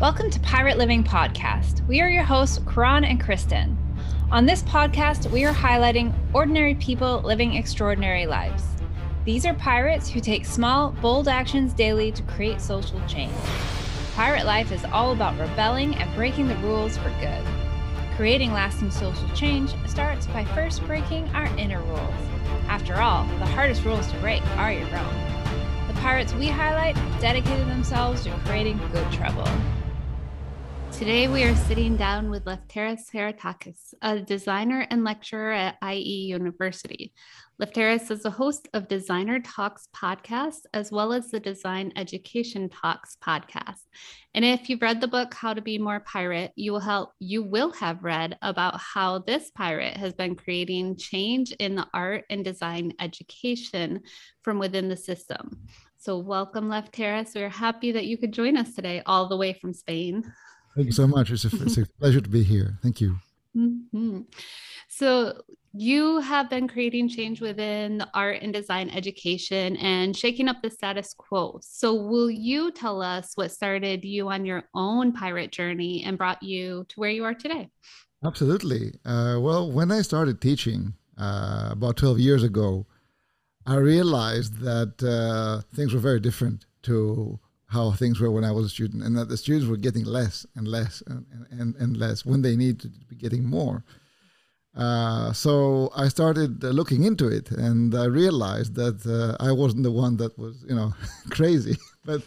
Welcome to Pirate Living Podcast. We are your hosts, Karan and Kristen. On this podcast, we are highlighting ordinary people living extraordinary lives. These are pirates who take small, bold actions daily to create social change. Pirate life is all about rebelling and breaking the rules for good. Creating lasting social change starts by first breaking our inner rules. After all, the hardest rules to break are your own. The pirates we highlight dedicated themselves to creating good trouble. Today, we are sitting down with Lefteris Heretakis, a designer and lecturer at IE University. Lefteris is a host of Designer Talks podcast, as well as the Design Education Talks podcast. And if you've read the book How to Be More Pirate, you will help you will have read about how this pirate has been creating change in the art and design education from within the system. So welcome, Lefteris. We're happy that you could join us today, all the way from Spain. Thank you so much. It's a, it's a pleasure to be here. Thank you. Mm-hmm. So, you have been creating change within the art and design education and shaking up the status quo. So, will you tell us what started you on your own pirate journey and brought you to where you are today? Absolutely. Uh, well, when I started teaching uh, about 12 years ago, I realized that uh, things were very different to how things were when I was a student, and that the students were getting less and less and, and, and less when they need to be getting more. Uh, so I started uh, looking into it, and I realized that uh, I wasn't the one that was, you know, crazy, but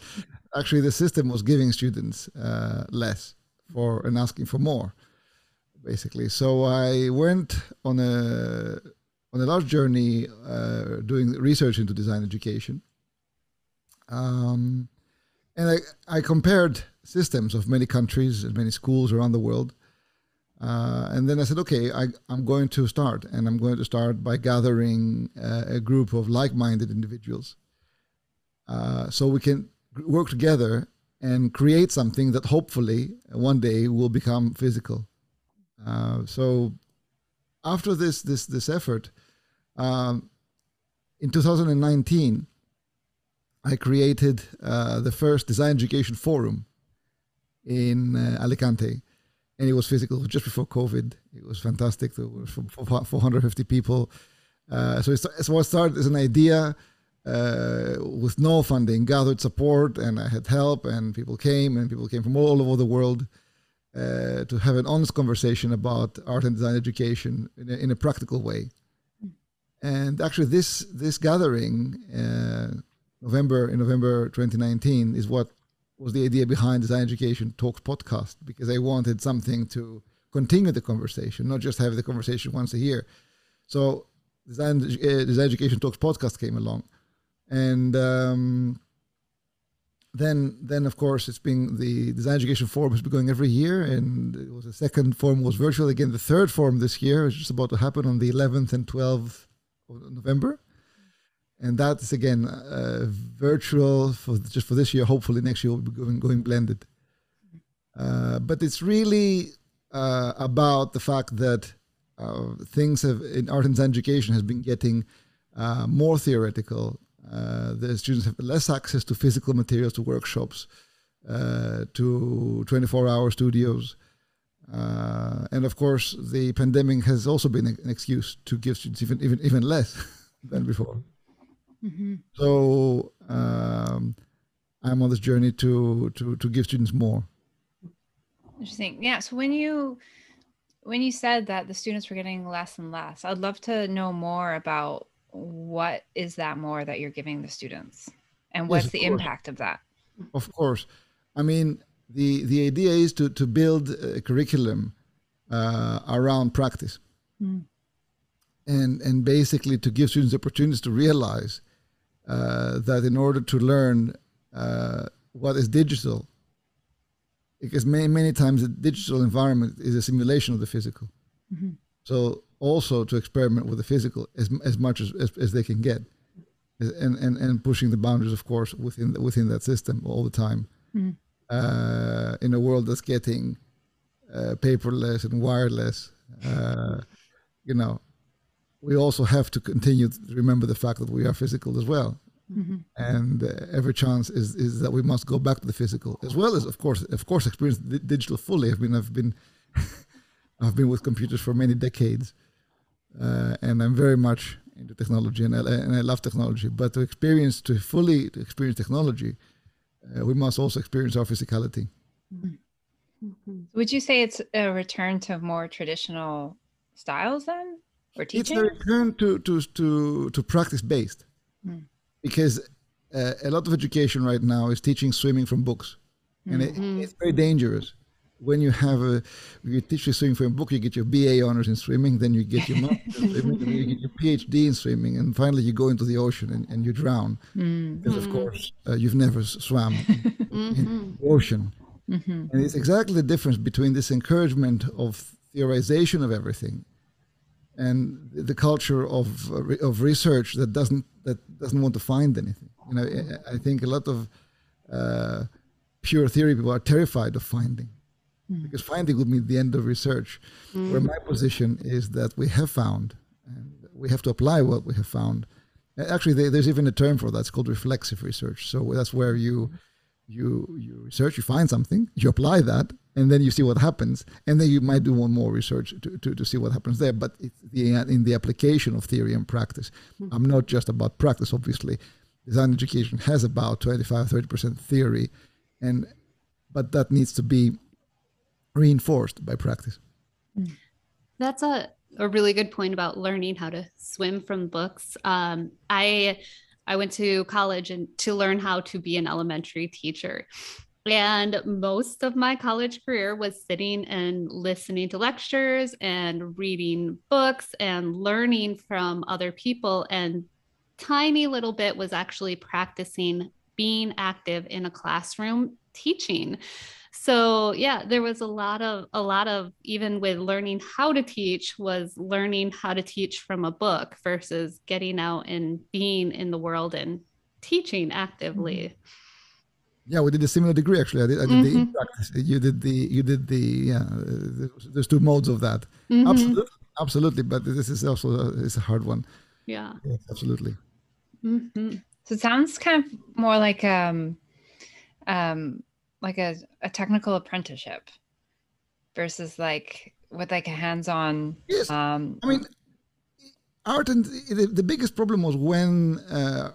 actually the system was giving students uh, less for and asking for more, basically. So I went on a on a large journey uh, doing research into design education. Um, and I, I compared systems of many countries and many schools around the world. Uh, and then I said, okay, I, am going to start. And I'm going to start by gathering uh, a group of like minded individuals uh, so we can work together and create something that hopefully one day will become physical. Uh, so after this, this, this effort, um, in 2019, I created uh, the first design education forum in uh, Alicante, and it was physical just before COVID. It was fantastic. There was 450 people. Uh, so, so it started as an idea uh, with no funding, gathered support, and I had help, and people came, and people came from all over the world uh, to have an honest conversation about art and design education in a, in a practical way. Hmm. And actually, this this gathering uh, November in November 2019 is what was the idea behind Design Education Talks podcast because I wanted something to continue the conversation, not just have the conversation once a year. So Design, uh, Design Education Talks podcast came along, and um, then then of course it's been the Design Education Forum has been going every year, and it was the second forum was virtual again. The third forum this year is just about to happen on the 11th and 12th of November and that is again uh, virtual for just for this year. Hopefully next year we'll be going, going blended. Uh, but it's really uh, about the fact that uh, things have in art and design education has been getting uh, more theoretical. Uh, the students have less access to physical materials, to workshops, to 24-hour studios. and of course, the pandemic has also been an excuse to give students even even even less than before. Mm-hmm. So um, I'm on this journey to to to give students more. Interesting. Yeah. So when you when you said that the students were getting less and less, I'd love to know more about what is that more that you're giving the students, and what's yes, the course. impact of that. Of course, I mean the the idea is to to build a curriculum uh, around practice. Mm. And, and basically to give students opportunities to realize uh, that in order to learn uh, what is digital, because many many times the digital environment is a simulation of the physical. Mm-hmm. So also to experiment with the physical as as much as, as, as, they can get, and, and and pushing the boundaries, of course, within the, within that system all the time. Mm-hmm. Uh, in a world that's getting uh, paperless and wireless, uh, you know, we also have to continue to remember the fact that we are physical as well. Mm-hmm. And uh, every chance is, is that we must go back to the physical, as well as, of course, of course, experience the digital fully. I've been, I've been, I've been with computers for many decades, uh, and I'm very much into technology, and I, and I love technology. But to experience, to fully to experience technology, uh, we must also experience our physicality. Mm-hmm. Would you say it's a return to more traditional styles then, or teaching? It's a return to to to to practice based, mm. because uh, a lot of education right now is teaching swimming from books, and mm-hmm. it, it's very dangerous when you have a you teach you swimming from a book, you get your BA honors in swimming, then you get your master's swimming, then you get your PhD in swimming, and finally you go into the ocean and, and you drown mm-hmm. because of course uh, you've never swam mm-hmm. in the ocean. Mm-hmm. And it's exactly the difference between this encouragement of theorization of everything and the culture of uh, of research that doesn't that doesn't want to find anything. You know, I think a lot of uh, pure theory people are terrified of finding mm. because finding would mean the end of research. Mm. Where my position is that we have found, and we have to apply what we have found. Actually, there's even a term for that. It's called reflexive research. So that's where you you you research, you find something, you apply that, and then you see what happens, and then you might do one more research to, to, to see what happens there. But it's the, in the application of theory and practice. Mm-hmm. I'm not just about practice, obviously. Design education has about 25, 30% theory, and but that needs to be reinforced by practice. Hmm. That's a, a really good point about learning how to swim from books. Um, I I went to college and to learn how to be an elementary teacher. And most of my college career was sitting and listening to lectures and reading books and learning from other people. And tiny little bit was actually practicing being active in a classroom teaching so yeah there was a lot of a lot of even with learning how to teach was learning how to teach from a book versus getting out and being in the world and teaching actively mm-hmm. Yeah we did a similar degree actually i did, I did mm-hmm. the practice you did the you did the yeah there's two modes of that mm-hmm. absolutely absolutely but this is also a, it's a hard one yeah absolutely mm-hmm. so it sounds kind of more like um um like a, a technical apprenticeship versus like with like a hands-on yes. um i mean art and the, the biggest problem was when uh,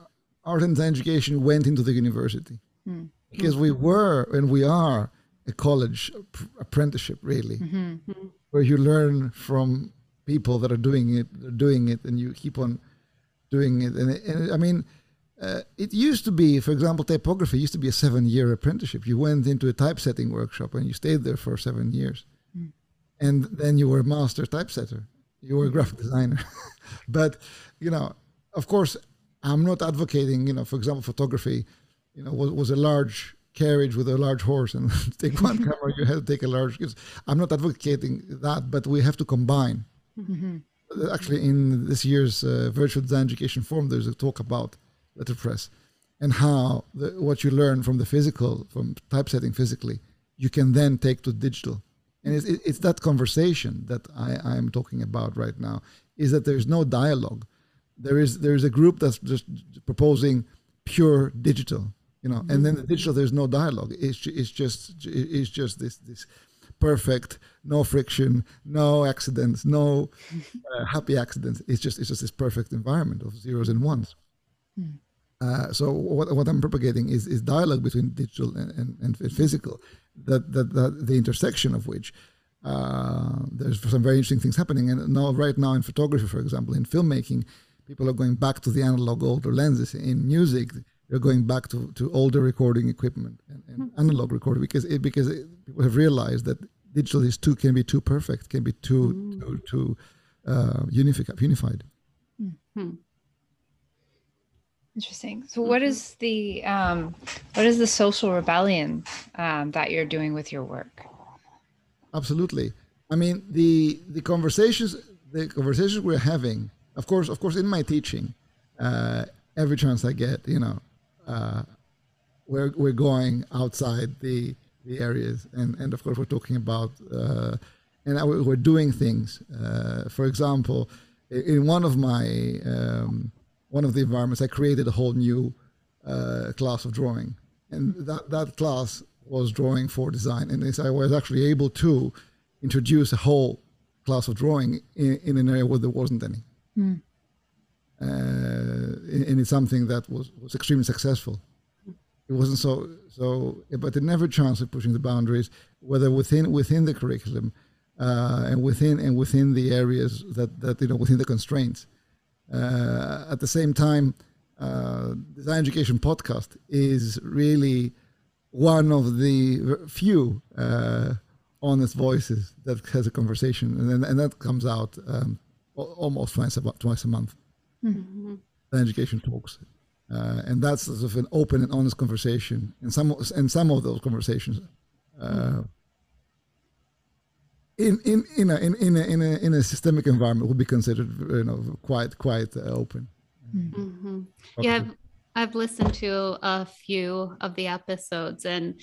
art and education went into the university mm. Because we were and we are a college apprenticeship really mm-hmm. where you learn from people that are doing it doing it and you keep on doing it and, and i mean uh, it used to be, for example, typography used to be a seven-year apprenticeship. You went into a typesetting workshop and you stayed there for seven years, mm. and then you were a master typesetter. You were a graphic designer. but you know, of course, I'm not advocating. You know, for example, photography, you know, was, was a large carriage with a large horse, and take one camera, you had to take a large. I'm not advocating that, but we have to combine. Mm-hmm. Actually, in this year's uh, virtual design education forum, there's a talk about letterpress and how the, what you learn from the physical, from typesetting physically, you can then take to digital. And it's, it's that conversation that I, I'm talking about right now, is that there's no dialogue. There is there's a group that's just proposing pure digital, you know, and then the digital there's no dialogue. It's, it's just it's just this this perfect, no friction, no accidents, no uh, happy accidents. It's just it's just this perfect environment of zeros and ones. Mm. Uh, so what, what I'm propagating is, is dialogue between digital and, and, and physical, that, that, that, the intersection of which uh, there's some very interesting things happening. And now, right now, in photography, for example, in filmmaking, people are going back to the analog older lenses. In music, they're going back to, to older recording equipment and, and mm-hmm. analog recording because it, because it, people have realized that digital is too can be too perfect, can be too mm-hmm. too, too uh, unified. unified. Mm-hmm. Interesting. So, what mm-hmm. is the um, what is the social rebellion um, that you're doing with your work? Absolutely. I mean, the the conversations the conversations we're having. Of course, of course, in my teaching, uh, every chance I get, you know, uh, we're we're going outside the the areas, and and of course we're talking about, uh, and we're doing things. Uh, for example, in one of my um, one of the environments, I created a whole new uh, class of drawing, and that that class was drawing for design, and this I was actually able to introduce a whole class of drawing in, in an area where there wasn't any. Mm. Uh, and it's something that was, was extremely successful. It wasn't so so, but it never chance of pushing the boundaries, whether within within the curriculum uh, and within and within the areas that that you know within the constraints. Uh, at the same time, uh, Design Education podcast is really one of the few uh, honest voices that has a conversation, and and that comes out um, almost twice a, twice a month. Mm-hmm. Education talks, uh, and that's sort of an open and honest conversation. And some and some of those conversations, uh, in in in a, in in a, in a, in a systemic environment, would be considered you know quite quite uh, open. Mm-hmm. Yeah, I've, I've listened to a few of the episodes, and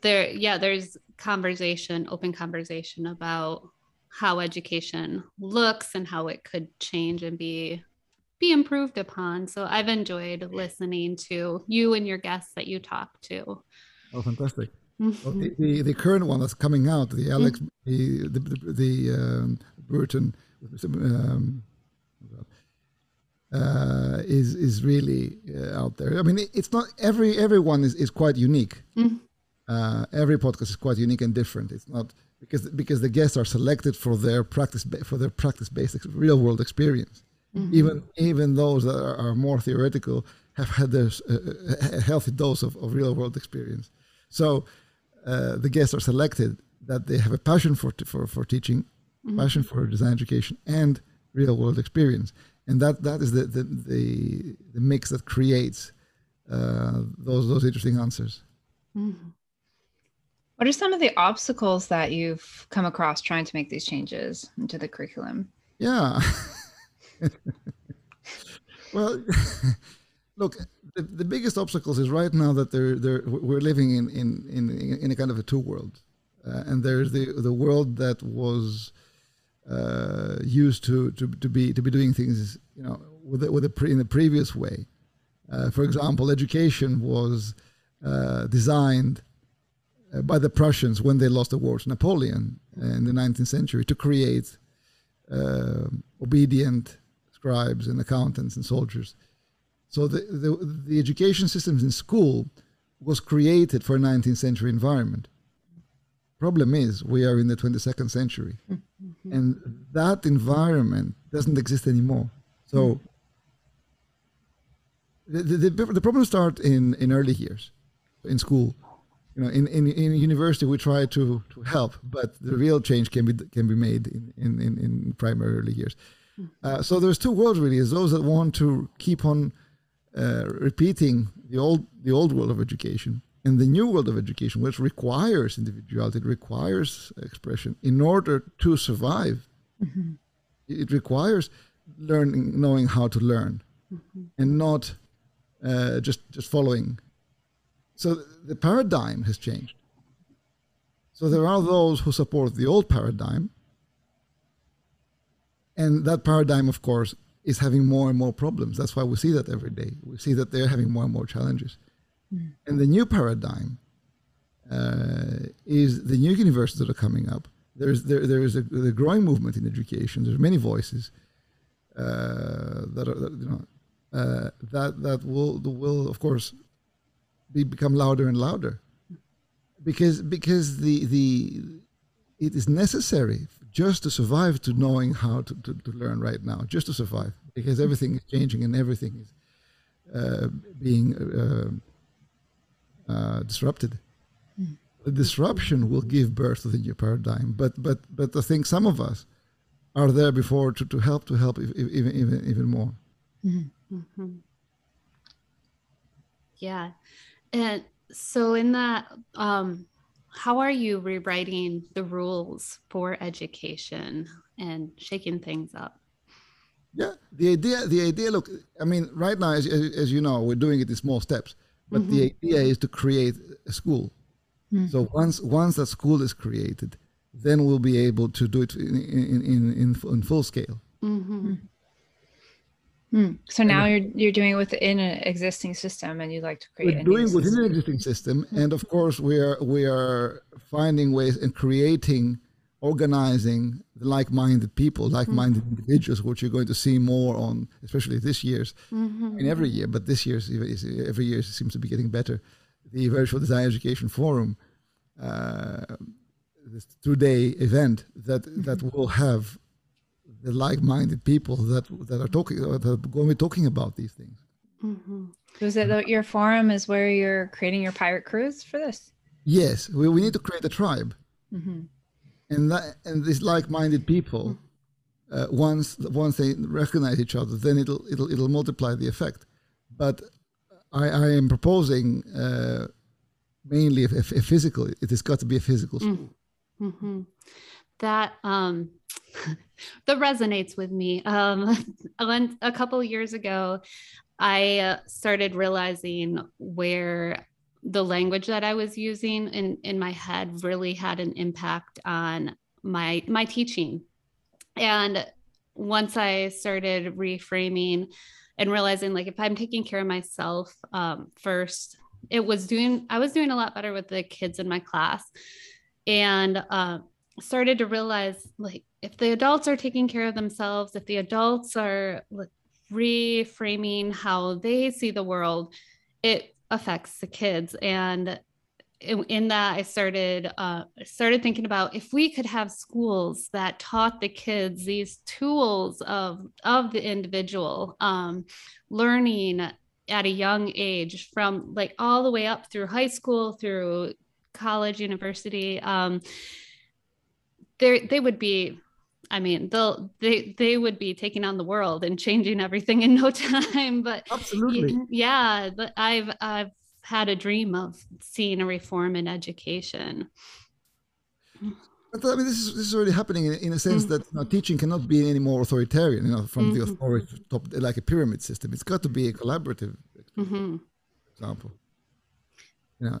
there, yeah, there's conversation, open conversation about how education looks and how it could change and be be improved upon. So I've enjoyed listening to you and your guests that you talk to. Oh, fantastic. Well, the, the, the, current one that's coming out, the Alex, mm-hmm. the, the, the um, Burton, um, uh, is is really uh, out there. I mean, it, it's not every everyone is, is quite unique. Mm-hmm. Uh, every podcast is quite unique and different. It's not because because the guests are selected for their practice for their practice based real world experience. Mm-hmm. Even even those that are, are more theoretical have had this, uh, a healthy dose of, of real world experience. So uh, the guests are selected that they have a passion for for for teaching, mm-hmm. passion for design education, and real world experience, and that that is the the the, the mix that creates uh, those those interesting answers. Mm-hmm. What are some of the obstacles that you've come across trying to make these changes into the curriculum? Yeah. well, look, the, the biggest obstacles is right now that they're, they're, we're living in, in, in, in a kind of a two world. Uh, and there's the, the world that was uh, used to, to, to, be, to be doing things, you know, with, with a pre, in a previous way. Uh, for example, education was uh, designed uh, by the Prussians when they lost the war to Napoleon in the 19th century to create uh, obedient scribes and accountants and soldiers. So the, the, the education systems in school was created for a 19th century environment. Problem is, we are in the 22nd century, mm-hmm. and that environment doesn't exist anymore. So mm-hmm. the, the, the problems start in, in early years, in school. You know, in, in, in university we try to, to help, but the real change can be can be made in, in, in primary early years. Uh, so there's two worlds really. Is those that want to keep on uh, repeating the old the old world of education and the new world of education, which requires individuality, it requires expression in order to survive. Mm-hmm. It requires learning, knowing how to learn, mm-hmm. and not uh, just just following. So the paradigm has changed. So there are those who support the old paradigm and that paradigm, of course, is having more and more problems. That's why we see that every day. We see that they're having more and more challenges. Mm. And the new paradigm uh, is the new universities that are coming up. There's there there is a, a growing movement in education. There's many voices uh, that are that, you know uh, that that will will of course be become louder and louder because because the the it is necessary just to survive to knowing how to, to, to, learn right now, just to survive, because everything is changing and everything is uh, being uh, uh, disrupted. Mm. The disruption will give birth to the new paradigm, but but but I think some of us are there before to, to help to help even even even more. Mm-hmm. mm-hmm. Yeah, and so in that. Um, how are you rewriting the rules for education and shaking things up? Yeah, the idea, the idea. Look, I mean, right now, as, as you know, we're doing it in small steps, but mm-hmm. the idea is to create a school. Mm-hmm. So once once that school is created, then we'll be able to do it in in in, in, in full scale. Mm-hmm. Mm. So now you're you're doing it within an existing system, and you'd like to create. We're doing within an existing system, and of course we are we are finding ways and creating, organizing the like-minded people, like-minded mm-hmm. individuals, which you're going to see more on, especially this year's, mm-hmm. in every year. But this year's every year seems to be getting better. The Virtual Design Education Forum, uh, this two-day event that that mm-hmm. will have the like-minded people that that are talking that are going to be talking about these things. Mm-hmm. is it your forum is where you're creating your pirate crews for this? Yes, we, we need to create a tribe, mm-hmm. and that and these like-minded people, uh, once once they recognize each other, then it'll it'll it'll multiply the effect. But I, I am proposing uh, mainly a, a, physical. It has got to be a physical school. Mm-hmm. That um that resonates with me. Um, a couple years ago, I uh, started realizing where the language that I was using in, in my head really had an impact on my my teaching. And once I started reframing and realizing like if I'm taking care of myself um, first, it was doing I was doing a lot better with the kids in my class. And uh, started to realize like if the adults are taking care of themselves, if the adults are reframing how they see the world, it affects the kids. And in, in that, I started uh, started thinking about if we could have schools that taught the kids these tools of of the individual, um, learning at a young age from like all the way up through high school through college university um, they they would be I mean, they'll they they would be taking on the world and changing everything in no time. But absolutely, yeah. But I've I've had a dream of seeing a reform in education. But I mean, this is this is already happening in, in a sense mm-hmm. that you know, teaching cannot be any more authoritarian, you know, from mm-hmm. the authority top, like a pyramid system. It's got to be a collaborative mm-hmm. example. You know,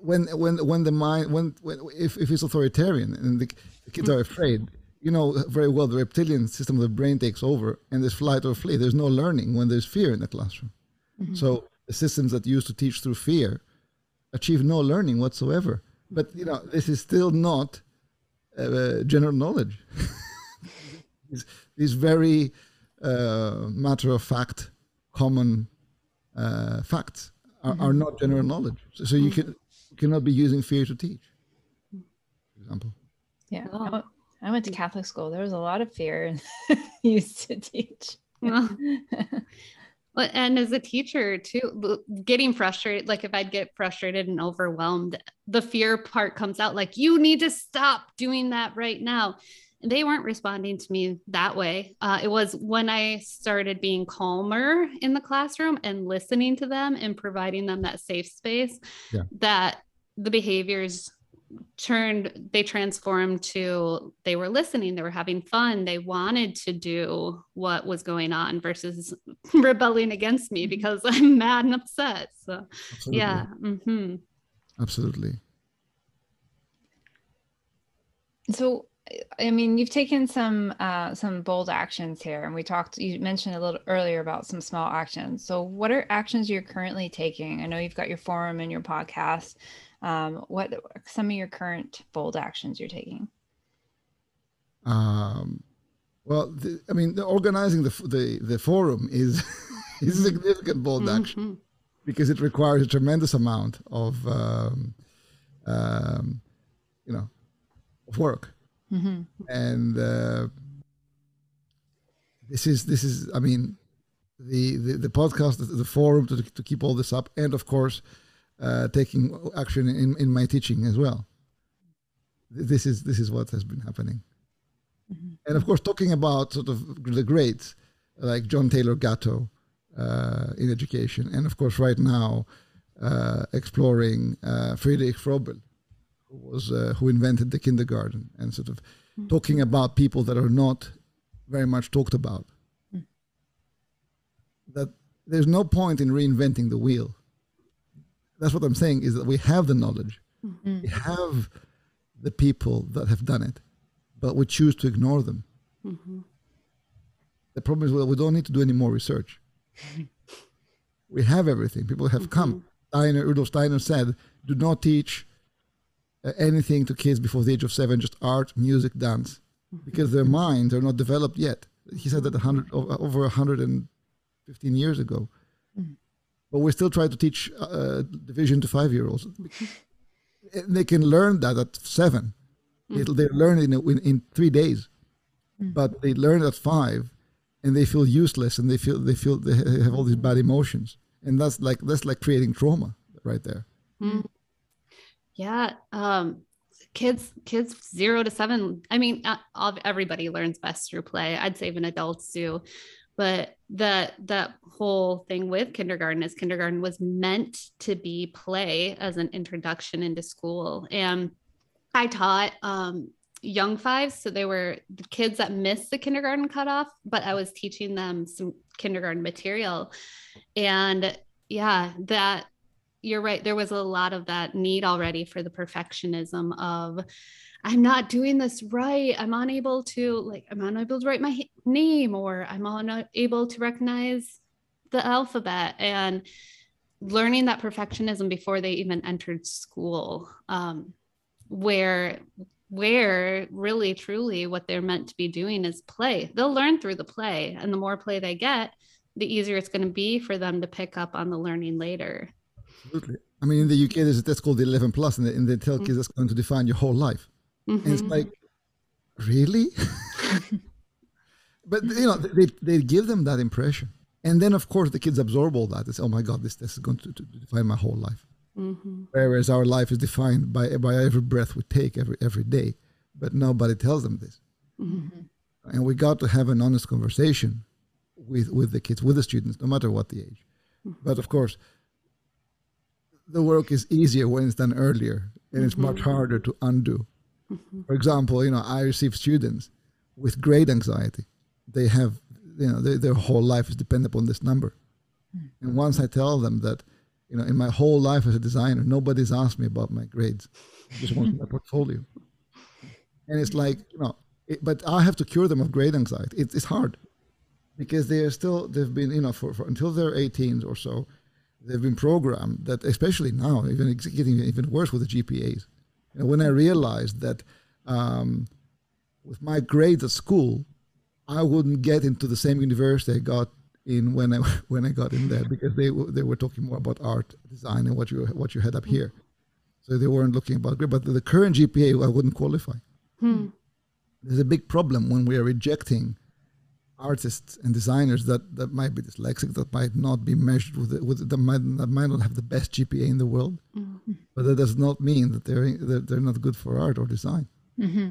when when when the mind when, when if, if it's authoritarian and the, the kids are afraid you know very well the reptilian system of the brain takes over and there's flight or flee. There's no learning when there's fear in the classroom. Mm-hmm. so the systems that used to teach through fear achieve no learning whatsoever. But you know this is still not uh, general knowledge. These, these, very uh, matter of fact common uh, facts are, mm-hmm. are, not general knowledge. So, so you can cannot be using fear to teach. For example. Yeah. Oh. I went to Catholic school. There was a lot of fear used to teach. well, and as a teacher too, getting frustrated, like if I'd get frustrated and overwhelmed, the fear part comes out like, you need to stop doing that right now. And they weren't responding to me that way. Uh, it was when I started being calmer in the classroom and listening to them and providing them that safe space yeah. that the behaviors turned they transformed to they were listening they were having fun they wanted to do what was going on versus rebelling against me because i'm mad and upset. So absolutely. yeah mm-hmm. absolutely. So i mean you've taken some uh, some bold actions here and we talked you mentioned a little earlier about some small actions. So what are actions you're currently taking? I know you've got your forum and your podcast um, what some of your current bold actions you're taking? Um, well, the, I mean, the organizing the the the forum is is a significant bold mm-hmm. action because it requires a tremendous amount of um, um, you know of work, mm-hmm. and uh, this is this is I mean the the, the podcast, the, the forum to, to keep all this up, and of course uh, taking action in, in my teaching as well. This is this is what has been happening, mm-hmm. and of course, talking about sort of the greats like John Taylor Gatto uh, in education, and of course, right now uh, exploring uh, Friedrich Froebel, who was uh, who invented the kindergarten, and sort of mm-hmm. talking about people that are not very much talked about. Mm-hmm. That there's no point in reinventing the wheel that's what I'm saying is that we have the knowledge, mm-hmm. we have the people that have done it, but we choose to ignore them. Mm-hmm. The problem is well, we don't need to do any more research. we have everything. People have come. Mm-hmm. Steiner, Rudolf Steiner said, "Do not teach uh, anything to kids before the age of seven. Just art, music, dance, because their minds are not developed yet." He said that 100, o- over 115 years ago. But we still try to teach uh, division to five-year-olds. They can learn that at 7 It'll- They learn it in, in three days, but they learn at five, and they feel useless, and they feel they feel they have all these bad emotions, and that's like that's like creating trauma right there. Yeah. Um, kids, kids zero to seven. I mean, uh, everybody learns best through play. I'd say even adults do. But that that whole thing with kindergarten is kindergarten was meant to be play as an introduction into school. And I taught um, young fives, so they were the kids that missed the kindergarten cutoff, but I was teaching them some kindergarten material. And yeah, that you're right. There was a lot of that need already for the perfectionism of, I'm not doing this right. I'm unable to, like, I'm unable to write my name or I'm unable to recognize the alphabet and learning that perfectionism before they even entered school, um, where where really truly what they're meant to be doing is play they'll learn through the play and the more play they get the easier it's going to be for them to pick up on the learning later Absolutely. I mean, in the UK, there's a test called the 11 plus, and they, and they tell kids that's going to define your whole life. And it's Mhm. like, really? but you know, they they give them that impression, and then of course the kids absorb all that. It's oh my god, this test is going to, to define my whole life. Mhm. Whereas our life is defined by by every breath we take every every day, but nobody tells them this. Mhm. And we got to have an honest conversation with with the kids, with the students, no matter what the age. But of course, the work is easier when it's done earlier, and it's much mm-hmm. harder to undo. Mm-hmm. For example, you know, I receive students with grade anxiety. They have, you know, their, their whole life is dependent upon this number. And once I tell them that, you know, in my whole life as a designer, nobody's asked me about my grades. I just want my portfolio. And it's like, you know, it, but I have to cure them of grade anxiety. It, it's hard because they are still, they've been, you know, for, for until they're 18 or so, they've been programmed that, especially now, even it's getting even worse with the GPAs. You know, when I realized that um, with my grades at school, I wouldn't get into the same university I got in when I when I got in there because they they were talking more about art design and what you what you had up here, so they weren't looking about grade. But the current GPA, I wouldn't qualify. Hmm. There's a big problem when we are rejecting artists and designers that, that might be dyslexic, that might not be measured with, the, with that might that might not have the best GPA in the world, mm-hmm. but that does not mean that they're that they're not good for art or design. Mm-hmm.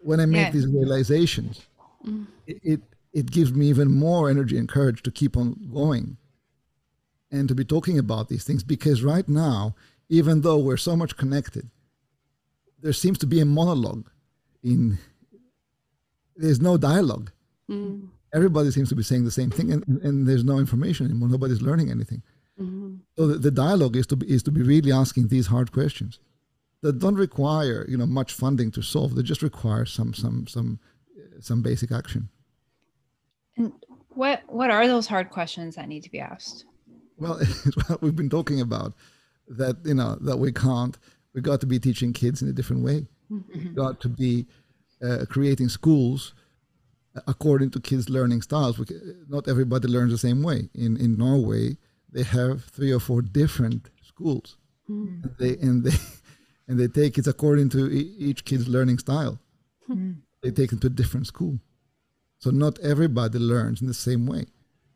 When I make Yeah. these realizations, mm-hmm. it, it it gives me even more energy and courage to keep on going and to be talking about these things because right now, even though we're so much connected, there seems to be a monologue in there's no dialogue Mm. everybody seems to be saying the same thing and, and there's no information anymore nobody's learning anything Mhm. so the, the dialogue is to be is to be really asking these hard questions that don't require you know much funding to solve they just require some some some uh, some basic action And what what are those hard questions that need to be asked? well it's what we've been talking about that you know that we can't we got to be teaching kids in a different way we got to be uh, creating schools according to kids learning styles not everybody learns the same way. In in norway they have three or four different schools. Mm. and they and they and they take it according to each kid's learning style. They take them to a different school. So not everybody learns in the same way.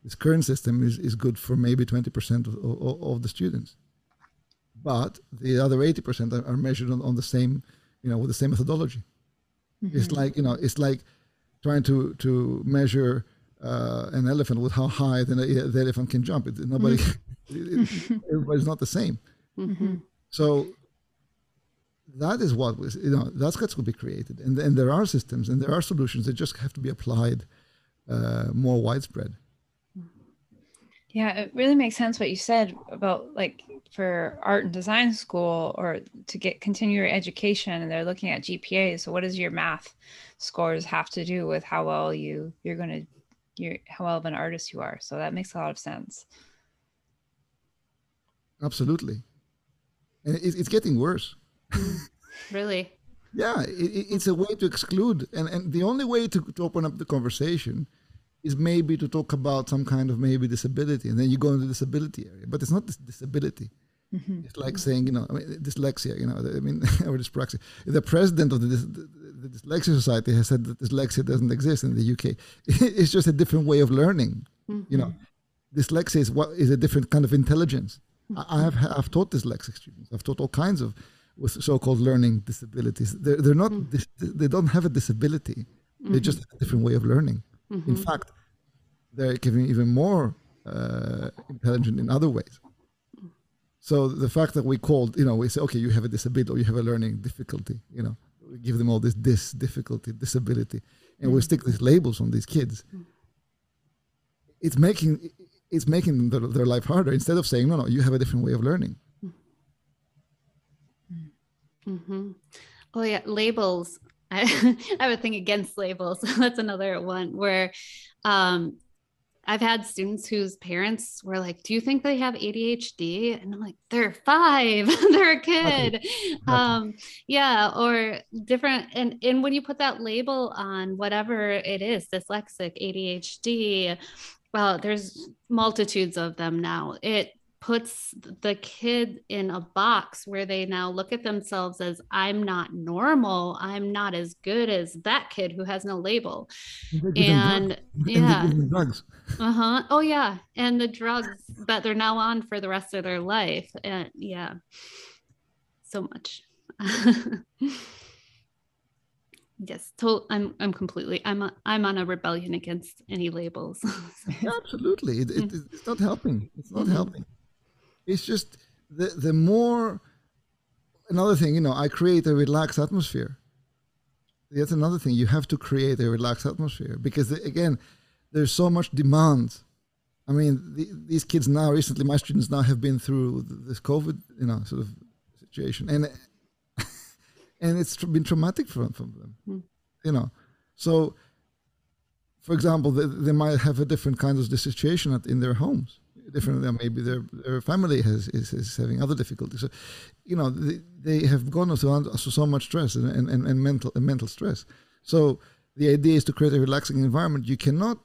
This current system is, is good for maybe 20% of, of, of the students. But the other 80% are, are measured on, on the same you know with the same methodology. It's like you know it's like trying to to measure uh, an elephant with how high the, the elephant can jump. It, nobody it- it- everybody's not the same. Mhm. so that is what was you know that's got to be created. And, and there are systems and there are solutions that just have to be applied uh, more widespread Yeah, it really makes sense what you said about like for art and design school or to get continue your education and they're looking at GPA. So what does your math scores have to do with how well you you're going to you how well of an artist you are. So that makes a lot of sense. Absolutely, and it, it's getting worse. really? Yeah, it, it's a way to exclude, and and the only way to, to open up the conversation is maybe to talk about some kind of maybe disability, and then you go into the disability area. But it's not this disability. Mm-hmm. It's like saying, you know, I mean, dyslexia, you know, I mean, or dyspraxia. The president of the, the, the, Dyslexia Society has said that dyslexia doesn't exist in the UK. it's just a different way of learning. Mm-hmm. You know, dyslexia is what is a different kind of intelligence. Mm-hmm. I have I've taught dyslexic students. I've taught all kinds of with so-called learning disabilities. They're, they're not mm-hmm. they don't have a disability. They just have a different way of learning. In fact, they're giving even more uh, intelligent in other ways. So the fact that we called, you know, we say, okay, you have a disability or you have a learning difficulty, you know, we give them all this this difficulty, disability, and we stick these labels on these kids. It's making it's making their, their life harder instead of saying, no, no, you have a different way of learning. Mm-hmm. Oh yeah, labels. I, I have a thing against labels. That's another one where um, I've had students whose parents were like, Do you think they have ADHD? And I'm like, They're five, they're a kid. Um, yeah, or different. And, and when you put that label on whatever it is, dyslexic, ADHD, well, there's multitudes of them now. It puts the kid in a box where they now look at themselves as I'm not normal. I'm not as good as that kid who has no label. And yeah. Uh-huh. Oh yeah. And the drugs that they're now on for the rest of their life. And yeah. So much. yes to- i'm i'm completely i'm a, i'm on a rebellion against any labels absolutely it, it, it's not helping it's not mm-hmm. helping it's just the the more another thing, you know, I create a relaxed atmosphere. That's another thing. You have to create a relaxed atmosphere because again, there's so much demand. I mean, the, these kids now, recently, my students now have been through this COVID, you know, sort of situation, and and it's been traumatic for, for them, mm. you know. So, for example, they, they might have a different kind of situation at, in their homes different maybe their, their family has is, is having other difficulties. So, you know, they, they have gone through so much stress and, and, and, mental and mental stress. So the idea is to create a relaxing environment. You cannot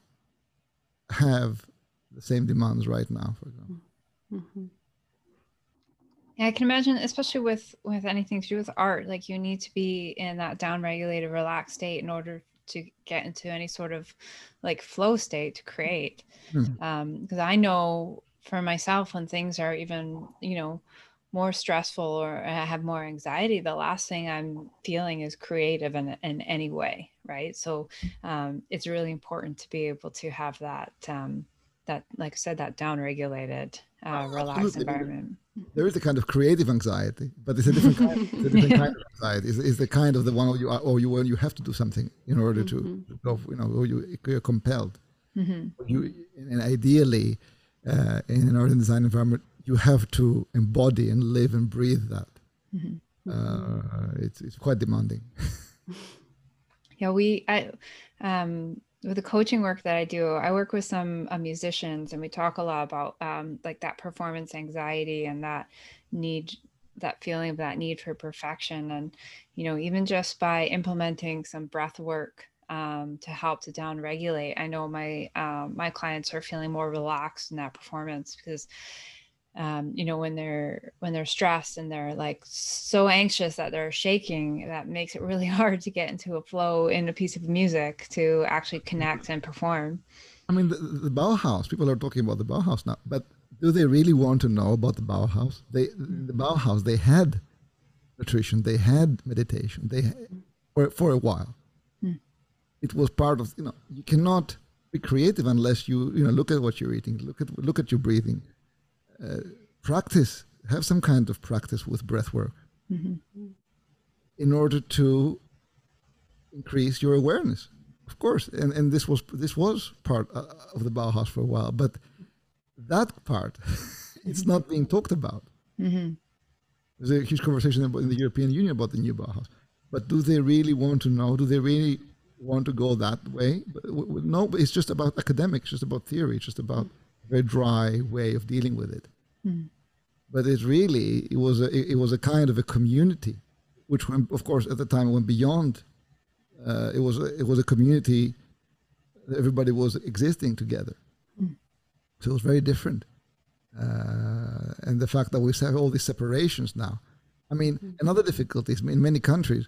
have the same demands right now, for example. Mm-hmm. Yeah, I can imagine, especially with with anything to do with art, like you need to be in that down-regulated, relaxed state in order to get into any sort of like flow state to create. Because mm-hmm. um, i know for myself when things are even you know more stressful or i have more anxiety the last thing i'm feeling is creative in, in any way right? So um, it's really important to be able to have that um, that like i said that down regulated uh, relaxed environment there is a kind of creative anxiety, but it's a different kind, it's a different kind of anxiety. It's, it's, the kind of the one where you are, or you when you have to do something in order to, mm-hmm. you know, or you you're compelled. Mm-hmm. You and ideally, uh, in an art and design environment, you have to embody and live and breathe that. Mm-hmm. Uh, it's it's quite demanding. yeah, we I um with the coaching work that I do, I work with some uh, musicians and we talk a lot about um, like that performance anxiety and that need, that feeling of that need for perfection. And, you know, even just by implementing some breath work um, to help to down regulate, I know my, um, my clients are feeling more relaxed in that performance because um, you know when they're when they're stressed and they're like so anxious that they're shaking that makes it really hard to get into a flow in a piece of music to actually connect and perform. I mean the, the bauhaus people are talking about the bauhaus now but do they really want to know about the bauhaus? They the bauhaus they had nutrition they had meditation they had, for, for a while. Mm. it was part of you know you cannot be creative unless you you know look at what you're eating look at look at your breathing uh, practice, have some kind of practice with breath work mm-hmm. in order to increase your awareness. Of course, and, and this was this was part uh, of the Bauhaus for a while, but that part it's not being talked about. Mm-hmm. There's a huge conversation in the European Union about the new Bauhaus, but do they really want to know? Do they really want to go that way. But w- w- no, it's just about academics, just about theory, just about a very dry way of dealing with it. Mm. But it really it was a it was a kind of a community, which went, of course at the time went beyond. Uh, it was a, it was a community. that Everybody was existing together, so it was very different. Uh, and the fact that we have all these separations now. I mean, another difficulty is in many countries,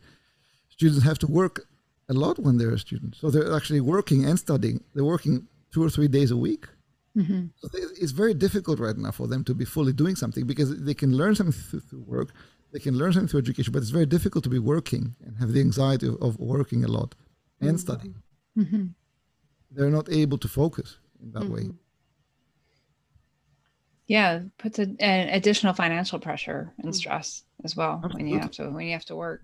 students have to work a lot when they're a student. So they're actually working and studying. They're working two or three days a week. Mhm. So it's very difficult right now for them to be fully doing something because they can learn something through, through work, they can learn something through education, but it's very difficult to be working and have the anxiety of, of working a lot and studying. Mhm. They're not able to focus in that way. Yeah, puts a, an additional financial pressure and Mm. stress as well when you have to when you have to work.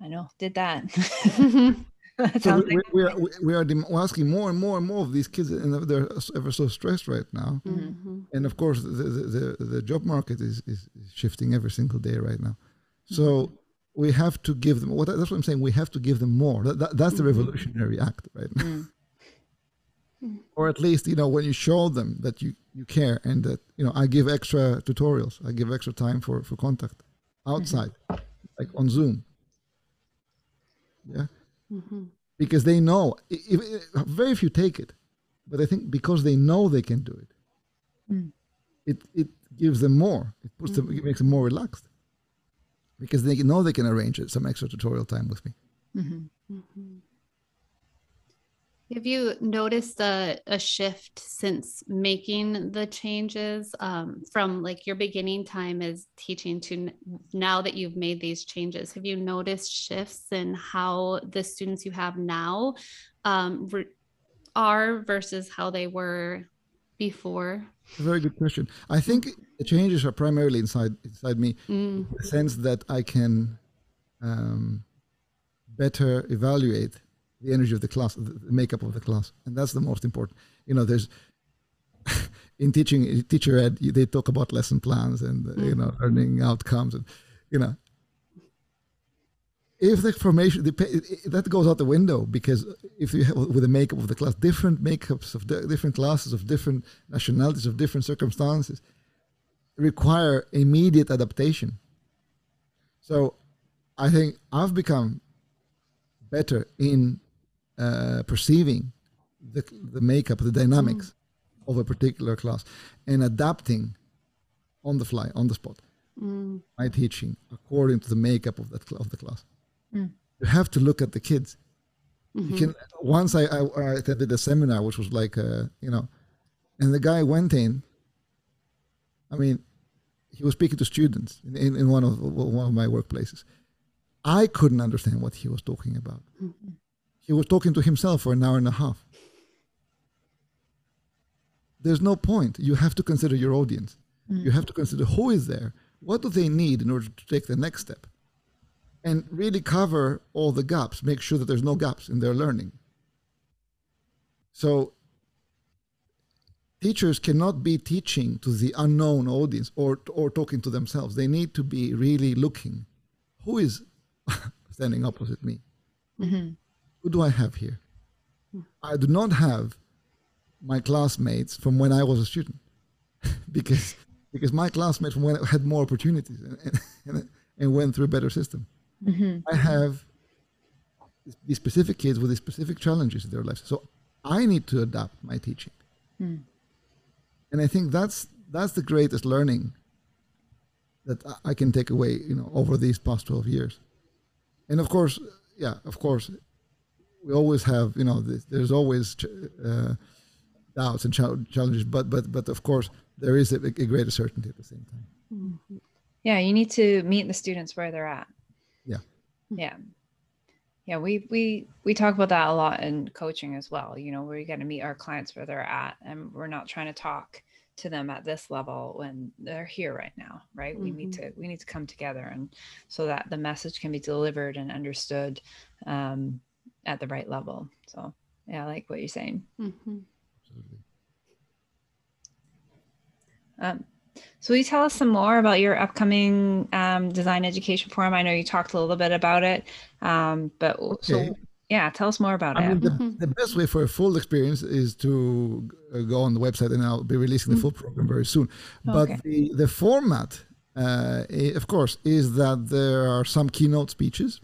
I know, did that. That So we, like we, we are, we- we are dem- we're asking more and more and more of these kids, and they're ever so stressed right now. Mhm. and of course the the, the, the job market is, is is shifting every single day right now. So we have to give them what that's what i'm saying we have to give them more. That, that, that's the revolutionary act right now. Mm. or at least you know when you show them that you you care and that you know i give extra tutorials i give extra time for for contact outside like on zoom. Yeah Mhm. because they know if, if- very few take it but i think because they know they can do it Mm. it it gives them more it puts them it makes them more relaxed because they know they can arrange it, some extra tutorial time with me Mhm. Have you noticed a, a shift since making the changes um, from like your beginning time as teaching to now that you've made these changes? Have you noticed shifts in how the students you have now um, re- are versus how they were before? very good question i think the changes are primarily inside inside me Mm, in the sense that i can um, better evaluate the energy of the class the makeup of the class. And that's the most important. You know there's in teaching in teacher ed they talk about lesson plans and uh, you know learning outcomes and you know. If the formation the, pa- it- it- that goes out the window because if you have with the makeup of the class different makeups of di- different classes of different nationalities of different circumstances require immediate adaptation. So i think i've become better in uh, perceiving the, the makeup the dynamics of a particular class and adapting on the fly on the spot mm, my teaching according to the makeup of that of the class. Mm. You have to look at the kids. You mhm, can once I, I, I attended a seminar which was like uh, you know, and the guy went in. I mean, he was speaking to students in, in, in one of one of my workplaces. I couldn't understand what he was talking about. mhm, He was talking to himself for an hour and a half. There's no point. You have to consider your audience. You have to consider who is there, what do they need in order to take the next step, and really cover all the gaps. Make sure that there's no gaps in their learning. So, teachers cannot be teaching to the unknown audience or or talking to themselves. They need to be really looking, who is standing opposite me Mhm. Who do I have here? I do not have my classmates from when I was a student, because because my classmates from when I had more opportunities and, and, and went through a better system. Mhm. I have these specific kids with these specific challenges in their lives, so I need to adapt my teaching, Hmm. and I think that's that's the greatest learning that I- I can take away, you know, over these past twelve years. And of course, yeah, of course, we always have, you know, there's always uh, doubts and challenges, but but but of course, there is a, a greater certainty at the same time. mhm. Yeah, you need to meet the students where they're at. Yeah. Yeah. Yeah, we we we talk about that a lot in coaching as well. You know, we got to meet our clients where they're at, and we're not trying to talk to them at this level when they're here right now, right? We need to we need to come together and so that the message can be delivered and understood um, at the right level. So yeah, I like what you're saying. Mhm. Um, so will you tell us some more about your upcoming um, design education forum? I know you talked a little bit about it, um, but Okay. so Yeah, tell us more about I it. mean, the, Mhm. the best way for a full experience is to uh, go on the website, and I'll be releasing the full program very soon. But Okay. the the format, uh, i- of course, is that there are some keynote speeches.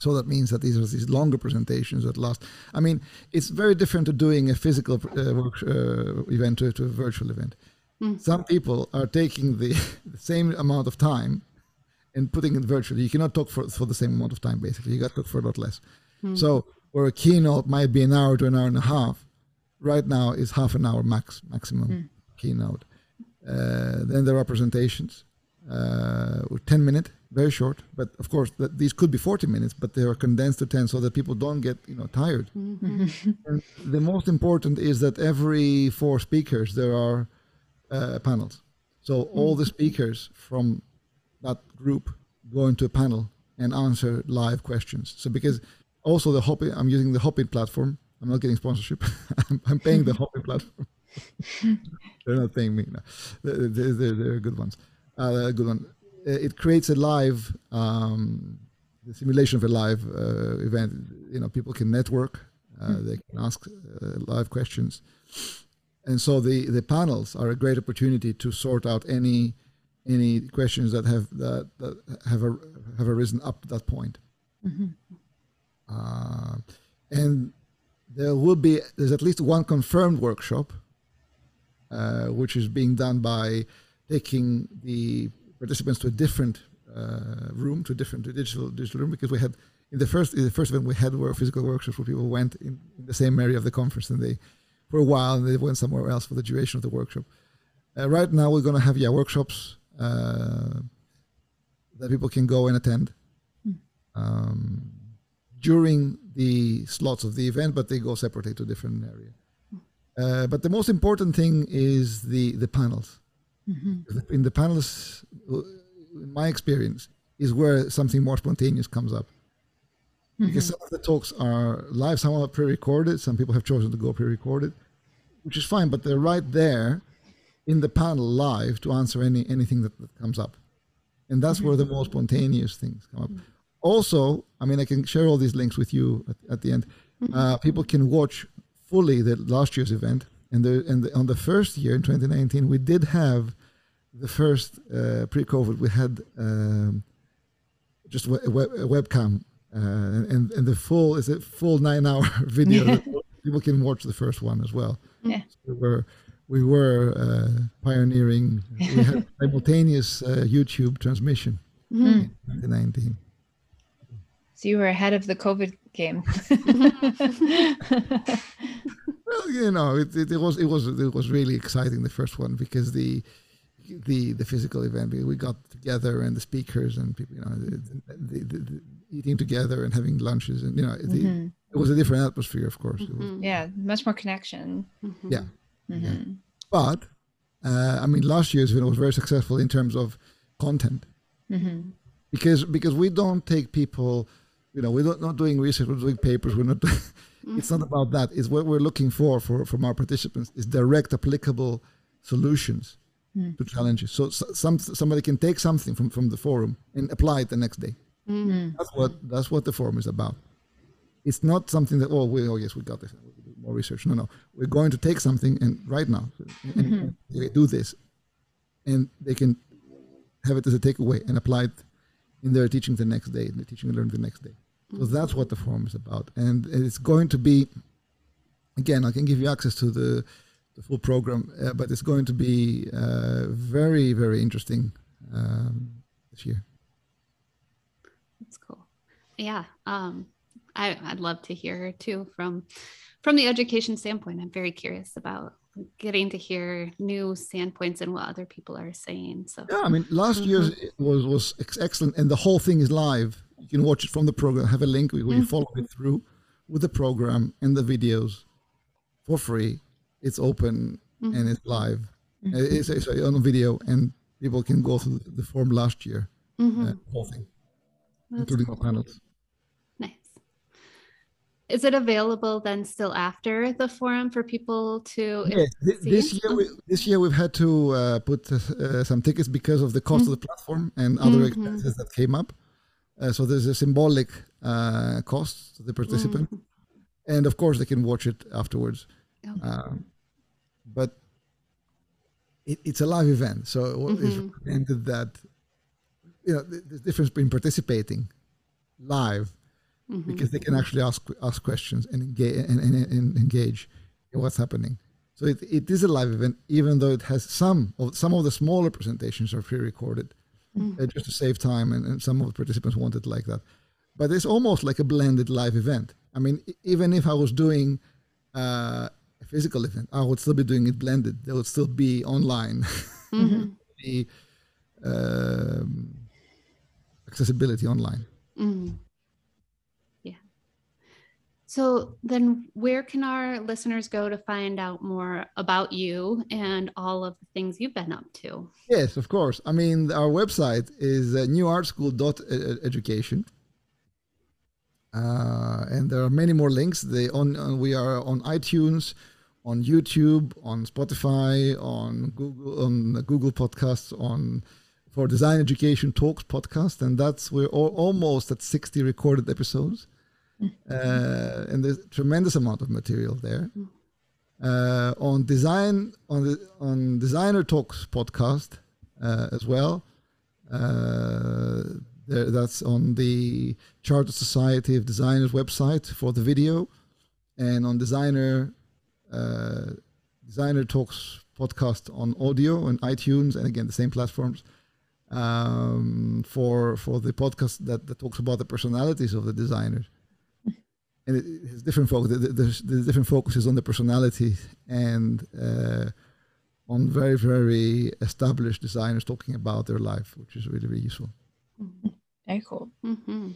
So that means that these are these longer presentations that last. I mean, it's very different to doing a physical uh, work, uh, event to, to a virtual event. Some people are taking the, the same amount of time and putting it virtually. You cannot talk for, for the same amount of time, basically. You got to talk for a lot less. So, where a keynote might be an hour to an hour and a half, right now is half an hour max, maximum keynote. Uh, then there are presentations, uh, 10 minute, very short. But of course, that these could be 40 minutes, but they are condensed to 10 so that people don't get you know tired. And the most important is that every four speakers there are uh, panels. So all the speakers from that group go into a panel and answer live questions. So because also the Hopin, I'm using the Hopin platform. I'm not getting sponsorship. I'm, I'm paying the Hopin platform. they're not paying me. No. They're, they're, they're good ones. Uh, a good one. Uh, It creates a live, um, the simulation of a live uh, event. You know, people can network. Uh, They can ask uh, live questions, and so the the panels are a great opportunity to sort out any any questions that have that, that have a, have arisen up to that point. Uh, and there will be there's at least one confirmed workshop, uh, which is being done by taking the participants to a different uh, room, to a different to digital digital room, because we had in the first in the first event we had were physical workshops where people went in, in the same area of the conference and they for a while and they went somewhere else for the duration of the workshop. Uh, right now we're going to have yeah workshops uh, that people can go and attend um, during the slots of the event, but they go separately to a different area. Uh, but the most important thing is the the panels. Mm-hmm. In the panels, uh, in my experience, is where something more spontaneous comes up. Because mm-hmm. some of the talks are live, some are pre-recorded. Some people have chosen to go pre-recorded, which is fine. But they're right there in the panel live to answer any anything that, that comes up, and that's mm-hmm. where the most spontaneous things come up. Also, I mean, I can share all these links with you at, at the end. Uh, people can watch fully the last year's event, and the and the, on the first year in 2019, we did have the first uh, pre-COVID. We had um, just a, web, a webcam, uh, and and the full is a full nine-hour video. that people can watch the first one as well. Yeah. So we were we were uh, pioneering. We had simultaneous uh, YouTube transmission in 2019. So you were ahead of the COVID game. Well, you know, it, it, it was it was it was really exciting the first one because the the the physical event we we got together and the speakers and people you know the, the, the, eating together and having lunches and you know the, it was a different atmosphere of course. It was- yeah, much more connection. yeah. Mhm. but uh, I mean last year's event was very successful in terms of content. Mhm. because because we don't take people you know we're not, not doing research we're doing papers we're not it's not about that. It's what we're looking for, for from our participants is direct applicable solutions Mm. to challenges so, some somebody can take something from from the forum and apply it the next day. Mm-hmm. That's what that's what the forum is about. It's not something that oh we oh yes we got this. We do more research. No no. We're going to take something and right now and, and they do this. And they can have it as a takeaway and apply it in their teaching the next day, in the teaching and learning the next day. So mm-hmm. that's what the forum is about, and it's going to be. Again, I can give you access to the the full program, uh, but it's going to be uh, very very interesting um, this year. That's cool. Yeah. Um, I, I'd love to hear too from from the education standpoint. I'm very curious about getting to hear new standpoints and what other people are saying. So Yeah, I mean, last year's was was ex- excellent, and the whole thing is live. You can watch it from the program. Have a link where you follow it through with the program and the videos for free. It's open and it's live. Uh, It's, it's on video, and people can go through the form last year, uh, whole thing, That's including the panels. nice. Is it available then still after the forum for people to thi- see? this year we, this year we've had to uh, put uh, some tickets because of the cost of the platform and other Mhm. expenses that came up. Uh, so there's a symbolic uh, cost to the participant, Mm. and of course they can watch it afterwards. Oh. Um, but it, it's a live event, so it's Mhm. recommended that you know th- there's difference between participating live Mhm. because they can actually ask ask questions and engage and, and, and engage in what's happening. So it, it is a live event, even though it has some of some of the smaller presentations are pre-recorded, uh, just to save time, and, and some of the participants want it like that. But it's almost like a blended live event. I mean, even if I was doing uh, a physical event, I would still be doing it blended. There would still be online, Mhm. the um, accessibility online. Mhm. Yeah. So then, where can our listeners go to find out more about you and all of the things you've been up to? Yes, of course. I mean, our website is uh, newartschool.education. Uh, and there are many more links. They on, on we are on iTunes, on YouTube, on Spotify, on Google, on Google Podcasts, on for Design Education Talks podcast, and that's we're al- almost at sixty recorded episodes, uh, and there's a tremendous amount of material there. Uh, on design on the on Designer Talks podcast uh, as well. Uh, there, that's on the Chartered Society of Designers website for the video, and on Designer uh, Designer Talks podcast on audio and iTunes, and again the same platforms um, for for the podcast that, that talks about the personalities of the designers. And it, it has different focus. There's, there's different focuses on the personality and uh, on very very established designers talking about their life, which is really really useful. Very cool. Mhm.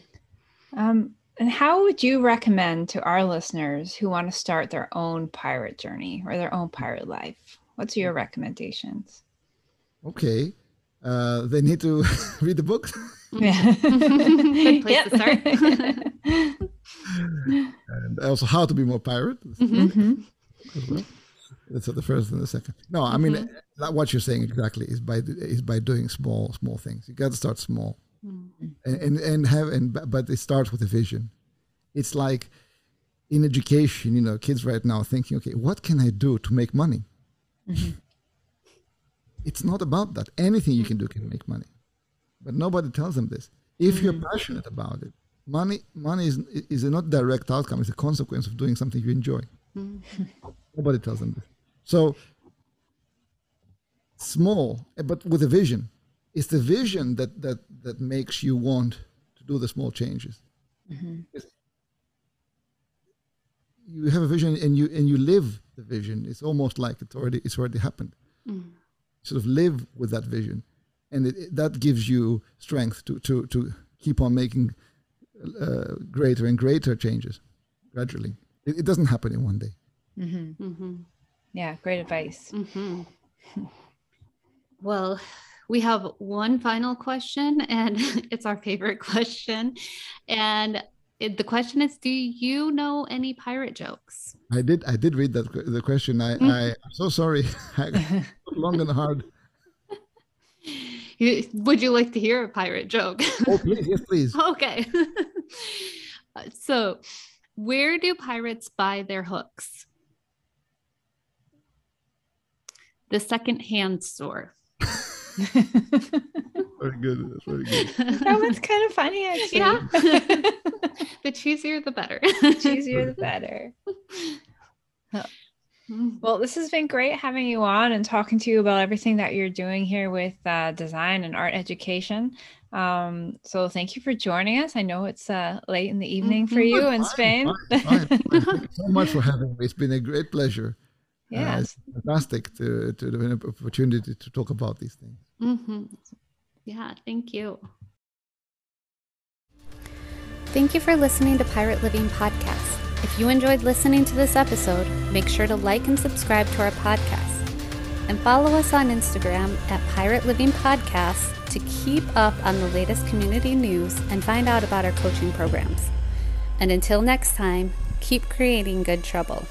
Um, and how would you recommend to our listeners who want to start their own pirate journey or their own pirate life? What's your recommendations? Okay, uh, they need to read the book. Yeah. Good place to start. and also how to be more pirate Mhm. Mhm. well. That's the first and the second. No, I mean Mhm. that what you're saying exactly is by is by doing small small things. You got to start small And and, and have and but it starts with a vision. It's like in education, you know, kids right now are thinking, okay, what can I do to make money? It's not about that. Anything you can do can make money, but nobody tells them this. If you're passionate about it, money money is is a not direct outcome. It's a consequence of doing something you enjoy. Mhm. Nobody tells them this. So small, eh, but with a vision. It's the vision that that that makes you want to do the small changes. It's- You have a vision and you and you live the vision. It's almost like it's already it's already happened. Mhm. Sort of live with that vision, and it, it- that gives you strength to to to keep on making uh, greater and greater changes gradually. It, it doesn't happen in one day. Mhm. Mhm. Yeah, great advice. hmm Well, we have one final question, and it's our favorite question. And it, the question is Do you know any pirate jokes? I did. I did read that the question. I, Mm. I I'm so sorry. Long and hard. You, would you like to hear a pirate joke? Oh please, yes please. okay. So, where do pirates buy their hooks? The secondhand store. Very good. That's very good. that was kind of funny, actually. Yeah. the cheesier, the better. The Cheesier the better. Well, this has been great having you on and talking to you about everything that you're doing here with uh, design and art education. Um, so thank you for joining us. I know it's uh, late in the evening for Mhm. you in Fine, Spain. fine, fine, fine. Thank you so much for having me. It's been a great pleasure. Uh, it's fantastic to to have an opportunity to talk about these things. Mhm. Yeah, thank you. Thank you for listening to Pirate Living Podcast. If you enjoyed listening to this episode, make sure to like and subscribe to our podcast. And follow us on Instagram at Pirate Living Podcast to keep up on the latest community news and find out about our coaching programs. And until next time, keep creating good trouble.